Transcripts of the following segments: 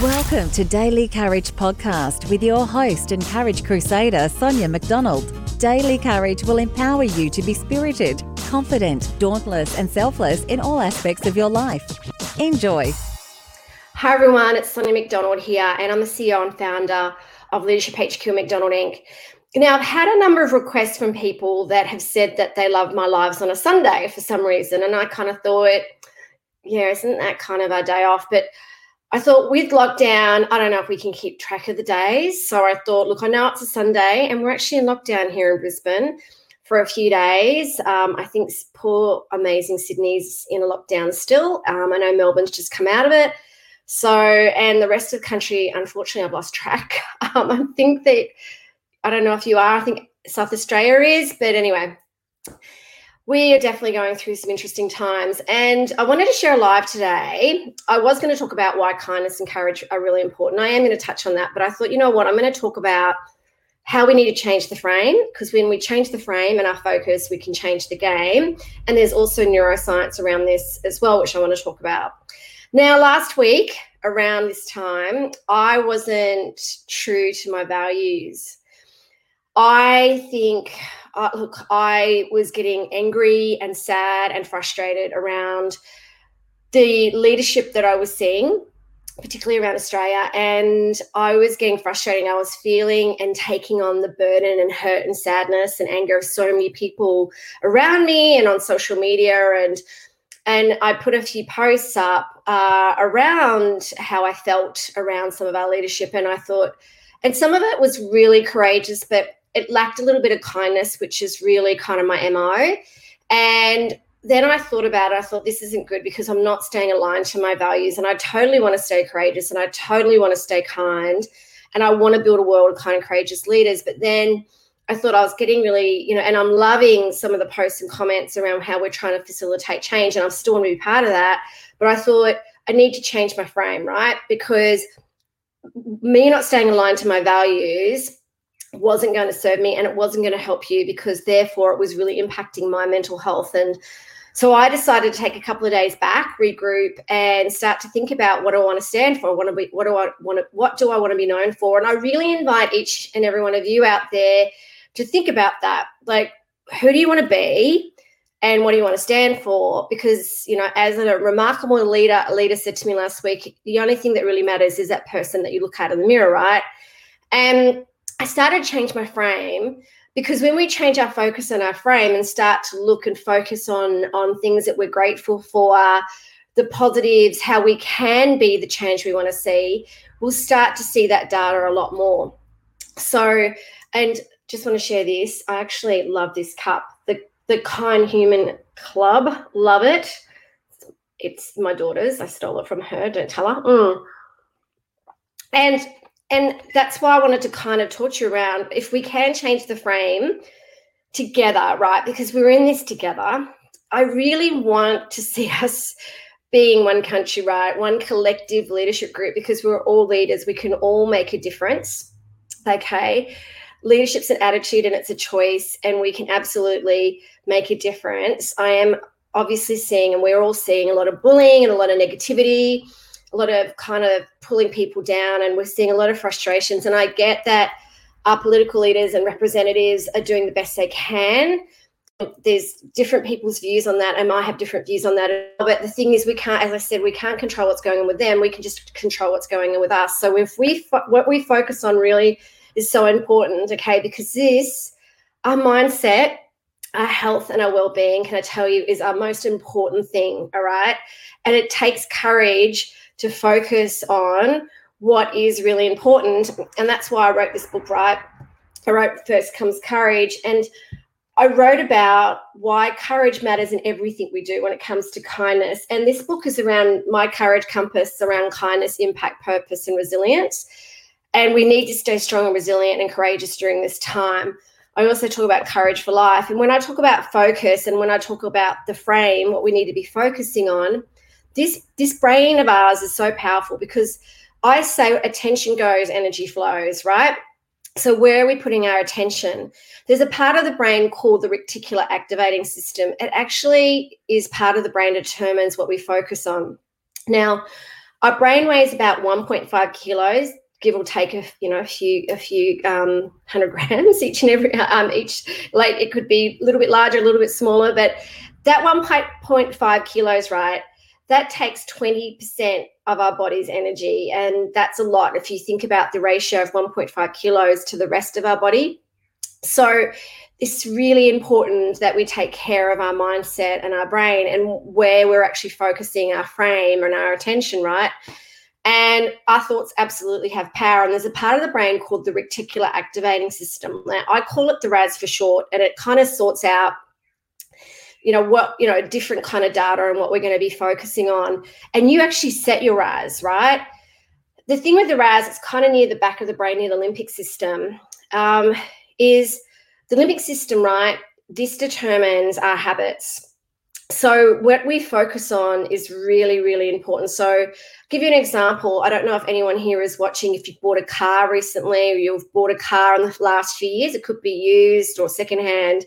Welcome to Daily Courage Podcast with your host and Courage Crusader, Sonia McDonald. Daily Courage will empower you to be spirited, confident, dauntless, and selfless in all aspects of your life. Enjoy. Hi, everyone. It's Sonia McDonald here, and I'm the CEO and founder of Leadership HQ McDonald Inc. Now, I've had a number of requests from people that have said that they love my lives on a Sunday for some reason, and I kind of thought, yeah, isn't that kind of our day off? But I thought with lockdown, I don't know if we can keep track of the days. So I thought, look, I know it's a Sunday and we're actually in lockdown here in Brisbane for a few days. Um, I think poor, amazing Sydney's in a lockdown still. Um, I know Melbourne's just come out of it. So, and the rest of the country, unfortunately, I've lost track. Um, I think that, I don't know if you are, I think South Australia is, but anyway we are definitely going through some interesting times. And I wanted to share a live today. I was going to talk about why kindness and courage are really important. I am going to touch on that, but I thought, you know what, I'm going to talk about how we need to change the frame because when we change the frame and our focus, we can change the game. And there's also neuroscience around this as well, which I want to talk about. Now, last week around this time, I wasn't true to my values. I think uh, look, I was getting angry and sad and frustrated around the leadership that I was seeing, particularly around Australia. And I was getting frustrated. I was feeling and taking on the burden and hurt and sadness and anger of so many people around me and on social media. And and I put a few posts up uh, around how I felt around some of our leadership. And I thought, and some of it was really courageous, but it lacked a little bit of kindness, which is really kind of my MO. And then I thought about it. I thought this isn't good because I'm not staying aligned to my values. And I totally want to stay courageous and I totally want to stay kind. And I want to build a world of kind and courageous leaders. But then I thought I was getting really, you know, and I'm loving some of the posts and comments around how we're trying to facilitate change. And I'm still want to be part of that. But I thought I need to change my frame, right? Because me not staying aligned to my values wasn't going to serve me and it wasn't going to help you because therefore it was really impacting my mental health and so I decided to take a couple of days back, regroup, and start to think about what I want to stand for. What, be, what do I want to, what do I want to be known for? And I really invite each and every one of you out there to think about that. Like, who do you want to be, and what do you want to stand for? Because you know, as a remarkable leader, a leader said to me last week, the only thing that really matters is that person that you look at in the mirror, right? And I started to change my frame because when we change our focus and our frame and start to look and focus on on things that we're grateful for, the positives, how we can be the change we want to see, we'll start to see that data a lot more. So, and just want to share this. I actually love this cup. The the Kind Human Club, love it. It's my daughter's. I stole it from her. Don't tell her. Mm. And and that's why I wanted to kind of talk you around if we can change the frame together, right? Because we're in this together. I really want to see us being one country, right? One collective leadership group because we're all leaders. We can all make a difference. Okay. Leadership's an attitude and it's a choice, and we can absolutely make a difference. I am obviously seeing, and we're all seeing a lot of bullying and a lot of negativity a lot of kind of pulling people down, and we're seeing a lot of frustrations. And I get that our political leaders and representatives are doing the best they can. There's different people's views on that. And I have different views on that. But the thing is, we can't, as I said, we can't control what's going on with them. We can just control what's going on with us. So if we, what we focus on really is so important, okay? Because this, our mindset, our health and our well-being, can I tell you, is our most important thing. All right, and it takes courage to focus on what is really important. And that's why I wrote this book, right? I wrote First Comes Courage. And I wrote about why courage matters in everything we do when it comes to kindness. And this book is around my courage compass around kindness, impact, purpose, and resilience. And we need to stay strong and resilient and courageous during this time. I also talk about courage for life. And when I talk about focus and when I talk about the frame, what we need to be focusing on, this this brain of ours is so powerful because I say attention goes, energy flows, right? So where are we putting our attention? There's a part of the brain called the reticular activating system. It actually is part of the brain determines what we focus on. Now, Our brain weighs about 1.5 kilos, give or take a you know a few a few um, hundred grams each and every um, each. Like it could be a little bit larger, a little bit smaller, but that 1.5 kilos, right? That takes 20% of our body's energy, and that's a lot if you think about the ratio of 1.5 kilos to the rest of our body. So it's really important that we take care of our mindset and our brain and where we're actually focusing our frame and our attention, right? And our thoughts absolutely have power. And there's a part of the brain called the reticular activating system. Now, I call it the RAS for short, and it kind of sorts out you know what you know different kind of data and what we're going to be focusing on and you actually set your ras right the thing with the ras it's kind of near the back of the brain near the limbic system um, is the limbic system, right? This determines our habits. So, what we focus on is really, really important. So, I'll give you an example. I don't know if anyone here is watching, if you've bought a car recently or you've bought a car in the last few years, it could be used or secondhand,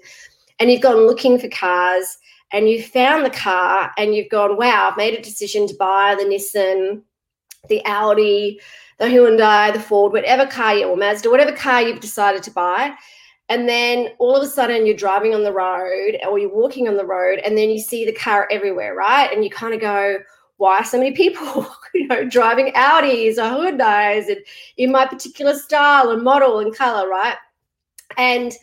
and you've gone looking for cars and you've found the car and you've gone, wow, I've made a decision to buy the Nissan, the Audi, the Hyundai, the Ford, whatever car you or Mazda, whatever car you've decided to buy. And then all of a sudden you're driving on the road or you're walking on the road and then you see the car everywhere right? And you kind of go why so many people you know driving audis or hyundais and in my particular style and model and color right? And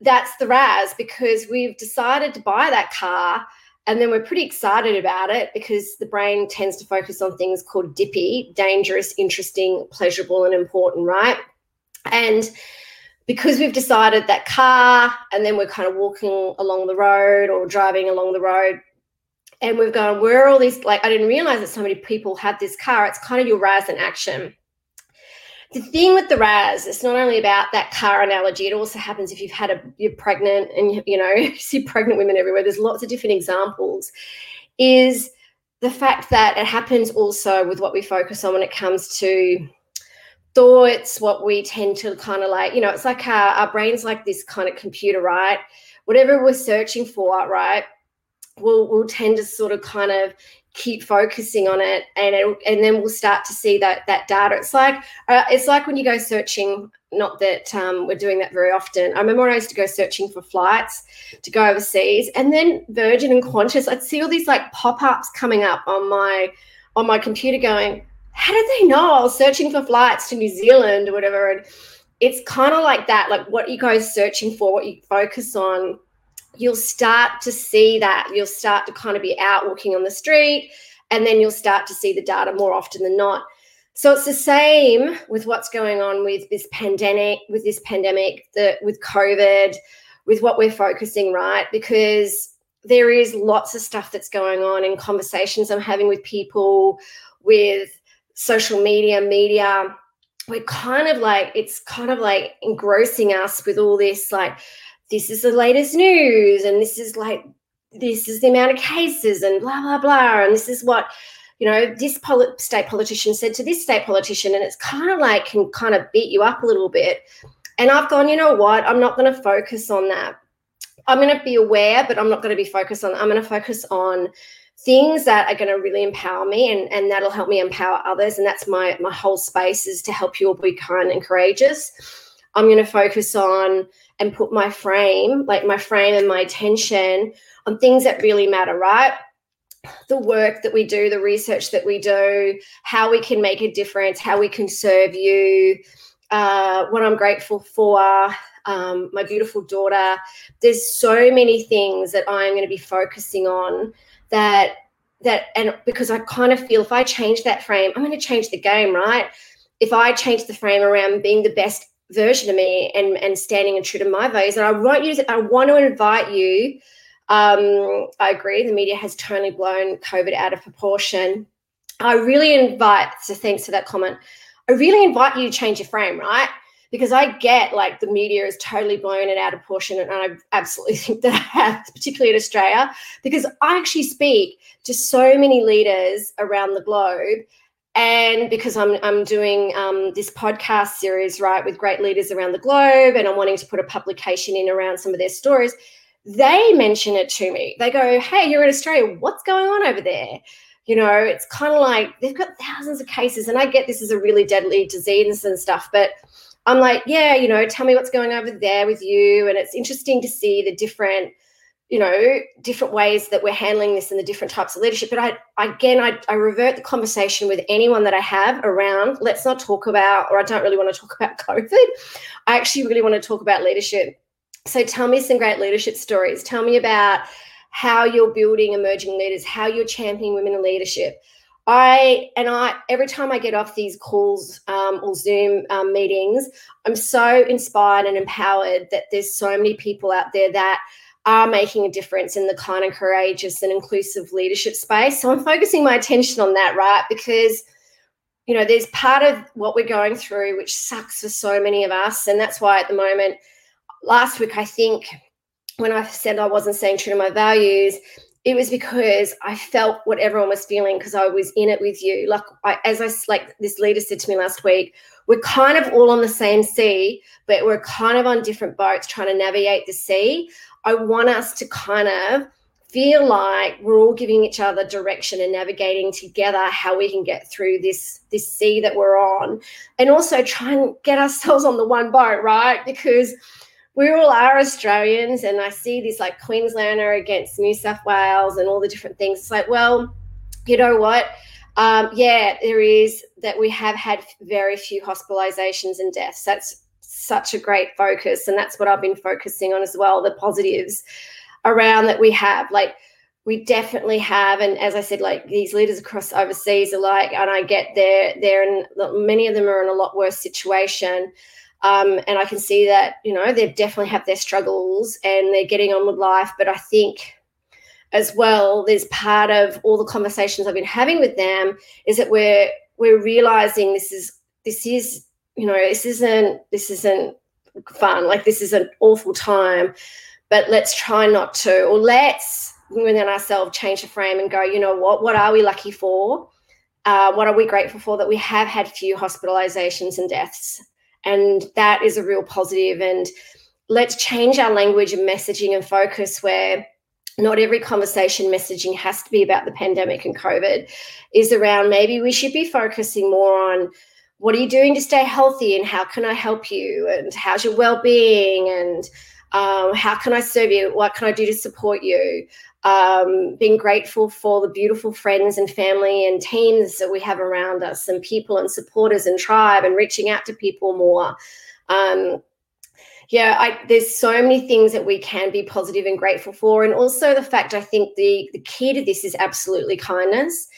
that's the ras because we've decided to buy that car and then we're pretty excited about it because the brain tends to focus on things called dippy dangerous interesting pleasurable and important right? And because we've decided that car and then we're kind of walking along the road or driving along the road and we've gone where are all these? Like i didn't realize that so many people had this car. It's kind of your ras in action the thing with the ras it's not only about that car analogy it also happens if you've had a you're pregnant and you know you see pregnant women everywhere there's lots of different examples is the fact that it happens also with what we focus on when it comes to thoughts, what we tend to kind of like, you know, it's like our, our brain's like this kind of computer, right? Whatever we're searching for, right? We'll, we'll tend to sort of kind of keep focusing on it and it, and then we'll start to see that that data it's like uh, it's like when you go searching not that um, we're doing that very often i remember when i used to go searching for flights to go overseas and then virgin and qantas i'd see all these like pop-ups coming up on my on my computer going how did they know I was searching for flights to New Zealand or whatever? And it's kind of like that, like what you guys searching for, what you focus on, you'll start to see that. You'll start to kind of be out walking on the street, and then you'll start to see the data more often than not. So it's the same with what's going on with this pandemic, with this pandemic, the, with COVID, with what we're focusing, right? Because there is lots of stuff that's going on in conversations I'm having with people, with social media, media, we're kind of like, it's kind of like engrossing us with all this, like, this is the latest news, and this is like, this is the amount of cases, and blah, blah, blah. And this is what, you know, this poli- state politician said to this state politician. And it's kind of like, can kind of beat you up a little bit. And I've gone, you know what? I'm not going to focus on that. I'm going to be aware, but I'm not going to be focused on, I'm going to focus on, things that are going to really empower me and, and that'll help me empower others. And that's my my whole space is to help you all be kind and courageous. I'm going to focus on and put my frame, like my frame and my attention on things that really matter, right? The work that we do, the research that we do, how we can make a difference, how we can serve you, uh, what I'm grateful for, um, my beautiful daughter. There's so many things that I'm going to be focusing on that that and because I kind of feel if I change that frame, I'm going to change the game, right? If I change the frame around being the best version of me and and standing and true to my values, and I want you to, I want to invite you. Um, I agree, the media has totally blown COVID out of proportion. I really invite, so thanks for that comment. I really invite you to change your frame, right? because I get like the media is totally blown it out of proportion, and I absolutely think that I have, particularly in Australia, because I actually speak to so many leaders around the globe, and because I'm I'm doing um, this podcast series right with great leaders around the globe, and I'm wanting to put a publication in around some of their stories. They mention it to me. They go, "Hey, you're in Australia. What's going on over there?" you know, it's kind of like they've got thousands of cases, and I get this is a really deadly disease and stuff, but I'm like, yeah, you know, tell me what's going over there with you. And it's interesting to see the different, you know, different ways that we're handling this and the different types of leadership. But I, again, I, I revert the conversation with anyone that I have around, let's not talk about, or I don't really want to talk about COVID. I actually really want to talk about leadership. So tell me some great leadership stories. Tell me about how you're building emerging leaders, how you're championing women in leadership. I and I every time I get off these calls um, or Zoom um, meetings, I'm so inspired and empowered that there's so many people out there that are making a difference in the kind of courageous and inclusive leadership space. So I'm focusing my attention on that, right? Because you know, there's part of what we're going through which sucks for so many of us, and that's why at the moment, last week I think when I said I wasn't staying true to my values, it was because I felt what everyone was feeling because I was in it with you. Like I, as I like this leader said to me last week, we're kind of all on the same sea, but we're kind of on different boats trying to navigate the sea. I want us to kind of feel like we're all giving each other direction and navigating together how we can get through this this sea that we're on and also try and get ourselves on the one boat right because we all are Australians, and I see this like Queenslander against New South Wales and all the different things. It's like, well, you know what? Um, yeah, there is that we have had very few hospitalizations and deaths. That's such a great focus, and that's what I've been focusing on as well. The positives around that we have, like we definitely have, and as I said, like these leaders across overseas are like, and I get there, they're in many of them are in a lot worse situation. Um, and I can see that, you know, they definitely have their struggles and they're getting on with life. But I think as well, there's part of all the conversations I've been having with them is that we're we're realizing this is this is, you know, this isn't this isn't fun. Like this is an awful time. But let's try not to, or let's within ourselves change the frame and go, you know what, what are we lucky for? Uh, what are we grateful for that we have had few hospitalizations and deaths and that is a real positive and let's change our language and messaging and focus where not every conversation messaging has to be about the pandemic and covid is around maybe we should be focusing more on what are you doing to stay healthy and how can i help you and how's your well-being and um, how can i serve you what can i do to support you um, being grateful for the beautiful friends and family and teams that we have around us, and people and supporters and tribe, and reaching out to people more. Um, yeah, I, there's so many things that we can be positive and grateful for, and also the fact I think the the key to this is absolutely kindness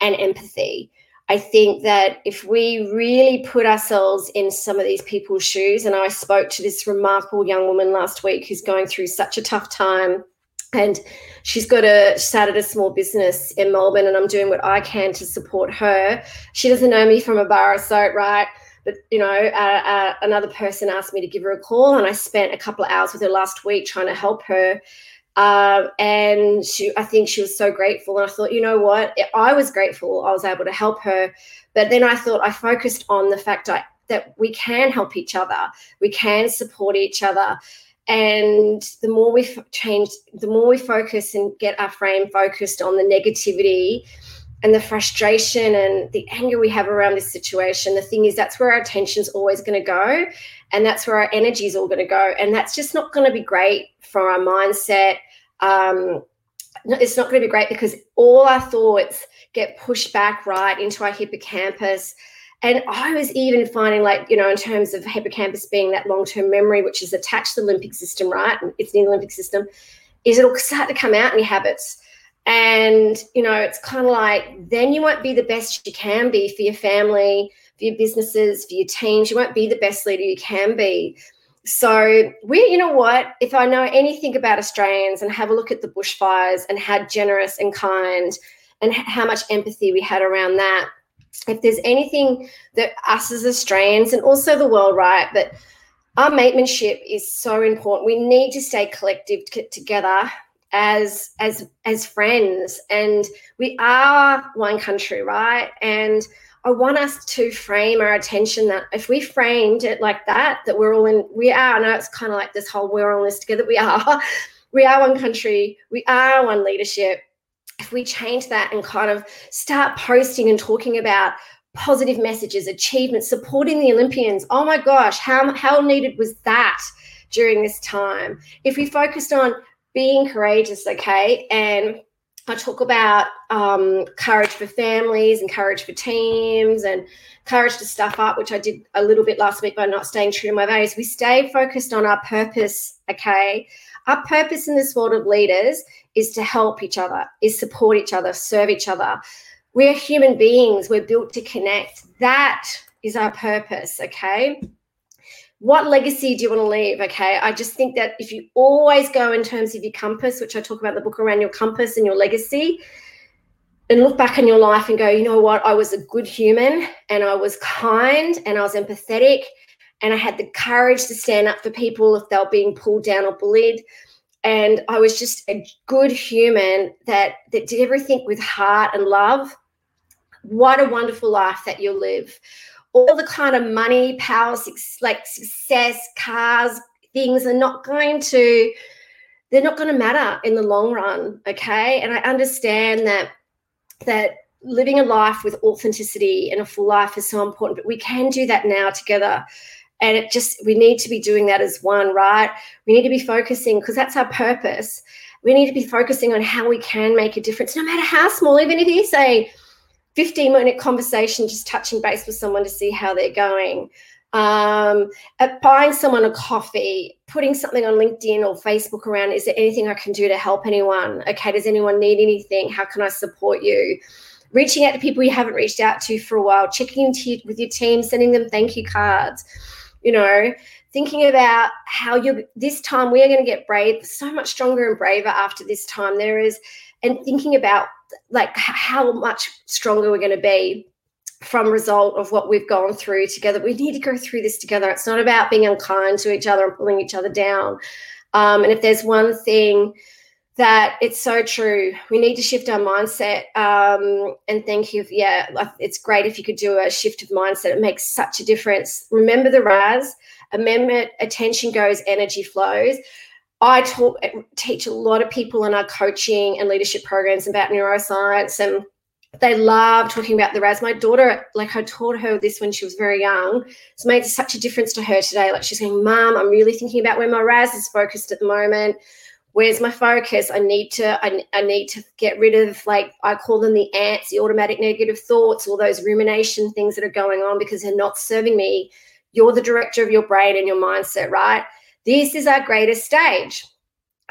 and empathy. I think that if we really put ourselves in some of these people's shoes, and I spoke to this remarkable young woman last week who's going through such a tough time and she's got a started a small business in Melbourne, and I'm doing what I can to support her. She doesn't know me from a bar of soap, right? But you know, uh, uh, another person asked me to give her a call, and I spent a couple of hours with her last week trying to help her. Um, and she, I think she was so grateful. And I thought, you know what? I was grateful I was able to help her. But then I thought I focused on the fact I, that we can help each other, we can support each other and the more we change the more we focus and get our frame focused on the negativity and the frustration and the anger we have around this situation the thing is that's where our attention's always going to go and that's where our energy is all going to go and that's just not going to be great for our mindset um, it's not going to be great because all our thoughts get pushed back right into our hippocampus and I was even finding, like, you know, in terms of hippocampus being that long term memory, which is attached to the limbic system, right? It's the limbic system, is it'll start to come out in your habits. And, you know, it's kind of like then you won't be the best you can be for your family, for your businesses, for your teams. You won't be the best leader you can be. So, we, you know what? If I know anything about Australians and have a look at the bushfires and how generous and kind and how much empathy we had around that, if there's anything that us as Australians and also the world, right, that our matemanship is so important. We need to stay collective together as as as friends, and we are one country, right? And I want us to frame our attention that if we framed it like that, that we're all in, we are. I know it's kind of like this whole we're all in this together. We are, we are one country. We are one leadership if we change that and kind of start posting and talking about positive messages, achievements, supporting the Olympians. Oh my gosh, how, how needed was that during this time? If we focused on being courageous, okay, and I talk about um, courage for families and courage for teams and courage to stuff up, which I did a little bit last week by not staying true to my values. We stay focused on our purpose, okay? Our purpose in this world of leaders is to help each other, is support each other, serve each other. We're human beings, we're built to connect. That is our purpose, okay? What legacy do you want to leave? Okay. I just think that if you always go in terms of your compass, which I talk about the book around your compass and your legacy, and look back in your life and go, you know what? I was a good human and I was kind and I was empathetic and I had the courage to stand up for people if they were being pulled down or bullied. And I was just a good human that, that did everything with heart and love. What a wonderful life that you'll live all the kind of money, power, like success, cars, things are not going to they're not going to matter in the long run okay? And i understand that that living a life with authenticity and a full life is so important but we can do that now together. And it just we need to be doing that as one right? We need to be focusing because that's our purpose. We need to be focusing on how we can make a difference no matter how small even if you say 15 minute conversation, just touching base with someone to see how they're going. Um, buying someone a coffee, putting something on LinkedIn or Facebook around, is there anything I can do to help anyone? Okay, does anyone need anything? How can I support you? Reaching out to people you haven't reached out to for a while, checking in with your team, sending them thank you cards, you know, thinking about how you this time we are going to get brave, so much stronger and braver after this time. There is, and thinking about like how much stronger we're going to be from result of what we've gone through together. We need to go through this together. It's not about being unkind to each other and pulling each other down. Um, and if there's one thing that it's so true, we need to shift our mindset. Um, and thank you. Yeah, it's great if you could do a shift of mindset. It makes such a difference. Remember the RAS. Remember, attention goes, energy flows. I talk, teach a lot of people in our coaching and leadership programs about neuroscience, and they love talking about the RAS. My daughter, like I taught her this when she was very young. It's made such a difference to her today. Like she's saying, Mom, I'm really thinking about where my RAS is focused at the moment. Where's my focus? I need to, I, I need to get rid of like I call them the ants, the automatic negative thoughts, all those rumination things that are going on because they're not serving me. You're the director of your brain and your mindset, right? This is our greatest stage.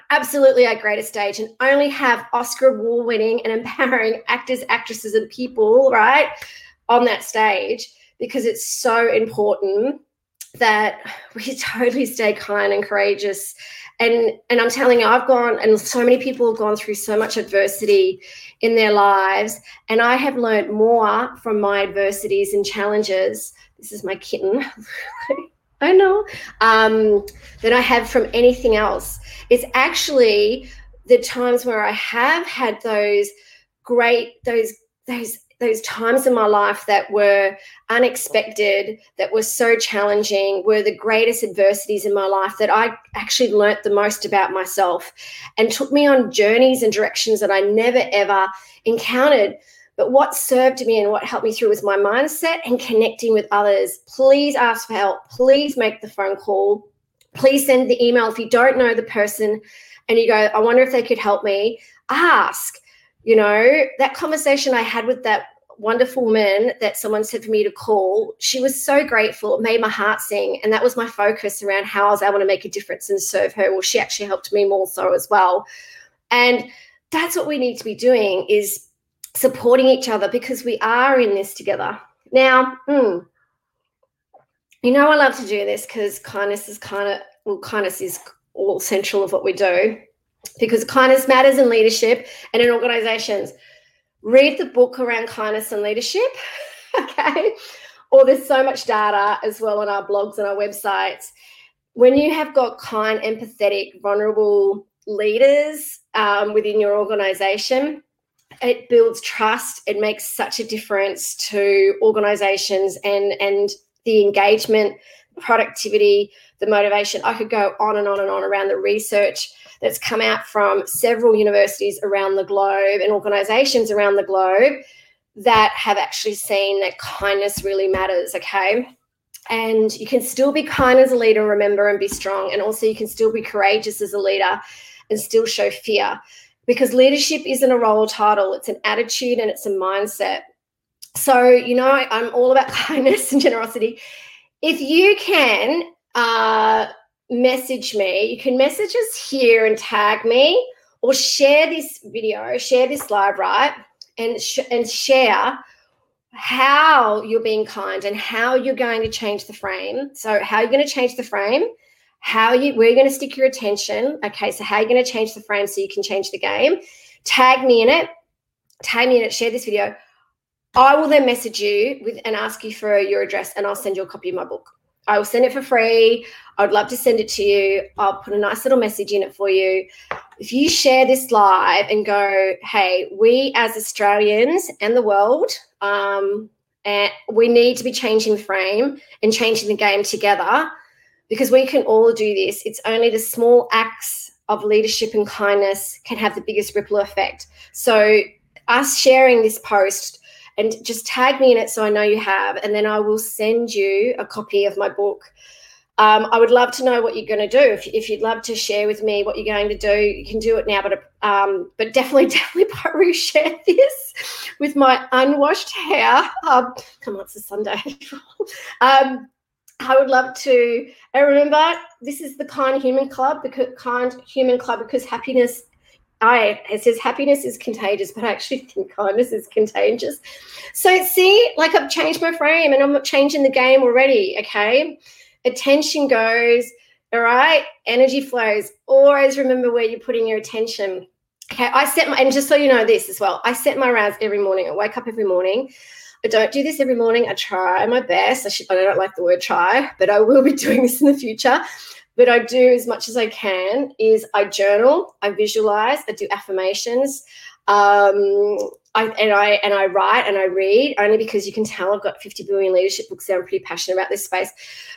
Absolutely our greatest stage, and only have Oscar award winning and empowering actors, actresses, and people, right, on that stage because it's so important that we totally stay kind and courageous. And and i'm telling you i've gone and so many people have gone through so much adversity in their lives and i have learned more from my adversities and challenges. This is my kitten I know, um, than I have from anything else. It's actually the times where I have had those great, those, those, those times in my life that were unexpected, that were so challenging, were the greatest adversities in my life that I actually learnt the most about myself and took me on journeys and directions that I never ever encountered but what served me and what helped me through was my mindset and connecting with others. Please ask for help. Please make the phone call. Please send the email. If you don't know the person and you go, I wonder if they could help me, ask. You know, that conversation I had with that wonderful woman that someone said for me to call, she was so grateful. It made my heart sing. And that was my focus around how I was able to make a difference and serve her. Well, she actually helped me more so as well. And that's what we need to be doing is supporting each other because we are in this together. Now, mm, you know, I love to do this because kindness is kind of, well, kindness is all central of what we do because kindness matters in leadership and in organizations. Read the book around kindness and leadership, okay? Or there's so much data as well on our blogs and our websites. When you have got kind, empathetic, vulnerable leaders um, within your organization, it builds trust it makes such a difference to organizations and and the engagement productivity, the motivation. I could go on and on and on around the research that's come out from several universities around the globe and organizations around the globe that have actually seen that kindness really matters. Okay. And you can still be kind as a leader, remember, and be strong. And also, you can still be courageous as a leader and still show fear because leadership isn't a role title, it's an attitude and it's a mindset. So, you know, I'm all about kindness and generosity. If you can uh, message me, you can message us here and tag me or share this video, share this live, right? And, sh- and share how you're being kind and how you're going to change the frame. So, how you're going to change the frame, how you where you're going to stick your attention. Okay, so how you're going to change the frame so you can change the game. Tag me in it. Tag me in it. Share this video. I will then message you with and ask you for your address, and I'll send you a copy of my book. I will send it for free. I'd love to send it to you. I'll put a nice little message in it for you. If you share this live and go, hey, we as Australians and the world, um, and we need to be changing frame and changing the game together because we can all do this. It's only the small acts of leadership and kindness can have the biggest ripple effect. So, us sharing this post and just tag me in it so I know you have, and then I will send you a copy of my book. Um, I would love to know what you're going to do. If, if, you'd love to share with me what you're going to do, you can do it now. But um, but definitely, definitely share this with my unwashed hair. Um, come on, it's a Sunday. um, I would love to. And remember, this is the Kind Human Club, because Kind Human Club, because happiness I it says happiness is contagious, but I actually think kindness is contagious. So see, like I've changed my frame and I'm changing the game already. Okay. Attention goes, all right, energy flows. Always remember where you're putting your attention. Okay, I set my and just so you know this as well, I set my RAS every morning. I wake up every morning. I don't do this every morning. I try my best. I, should, I don't like the word try, but I will be doing this in the future but I do as much as I can is I journal, I visualize, I do affirmations. Um, I, and I and I write and I read only because you can tell I've got 50 billion leadership books that I'm pretty passionate about this space.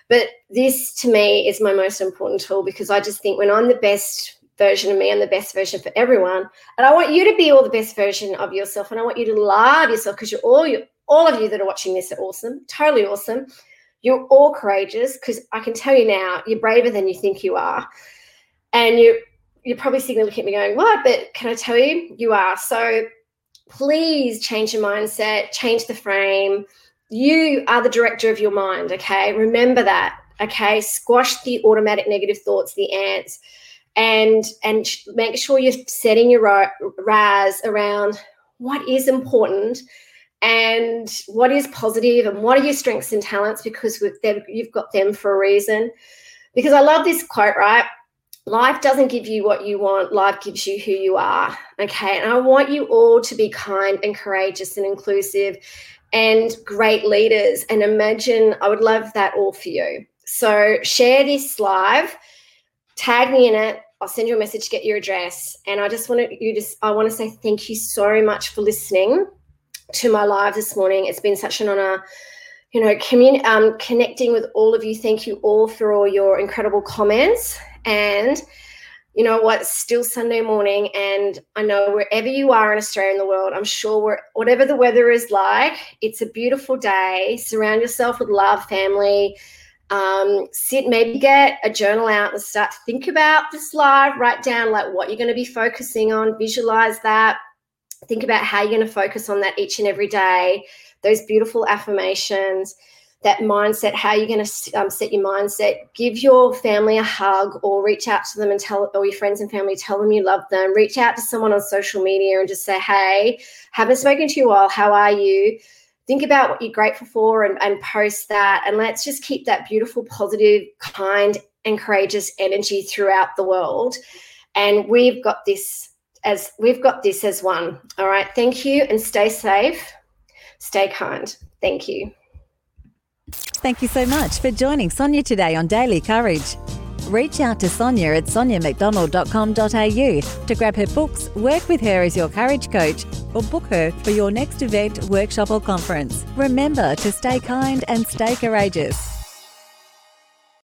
But this to me is my most important tool because I just think when I'm the best version of me, I'm the best version for everyone. And I want you to be all the best version of yourself. And I want you to love yourself because you're all you all of you that are watching this are awesome, totally awesome. You're all courageous because I can tell you now, you're braver than you think you are. And you you're probably sitting there looking at me going, What? But can I tell you, you are. So please change your mindset, change the frame. You are the director of your mind. Okay. Remember that. Okay. Squash the automatic negative thoughts, the ants, and and make sure you're setting your RAS around what is important and what is positive and what are your strengths and talents? Because with them you've got them for a reason. Because i love this quote right? Life doesn't give you what you want life gives you who you are okay? And i want you all to be kind and courageous and inclusive and great leaders. And imagine i would love that all for you. So share this live tag me in it. I'll send you a message, to get your address. And I just want to you just I want to say thank you so much for listening to my live this morning. It's been such an honor, you know, commun- um, connecting with all of you. Thank you all for all your incredible comments. And you know what? It's still Sunday morning, and I know wherever you are in Australia and the world, I'm sure whatever the weather is like, it's a beautiful day. Surround yourself with love, family. Um, sit, maybe get a journal out and start to think about this live. Write down like what you're going to be focusing on. Visualize that think about how you're going to focus on that each and every day those beautiful affirmations that mindset how you're going to um, set your mindset. Give your family a hug or reach out to them and tell or your friends and family tell them you love them. Reach out to someone on social media and just say hey haven't spoken to you all how are you? Think about what you're grateful for and, and post that and let's just keep that beautiful positive kind and courageous energy throughout the world. And we've got this as we've got this as one. All right. Thank you and stay safe. Stay kind. Thank you. Thank you so much for joining Sonia today on Daily Courage. Reach out to Sonia at soniamcdonald.com.au to grab her books, work with her as your courage coach, or book her for your next event, workshop, or conference. Remember to stay kind and stay courageous.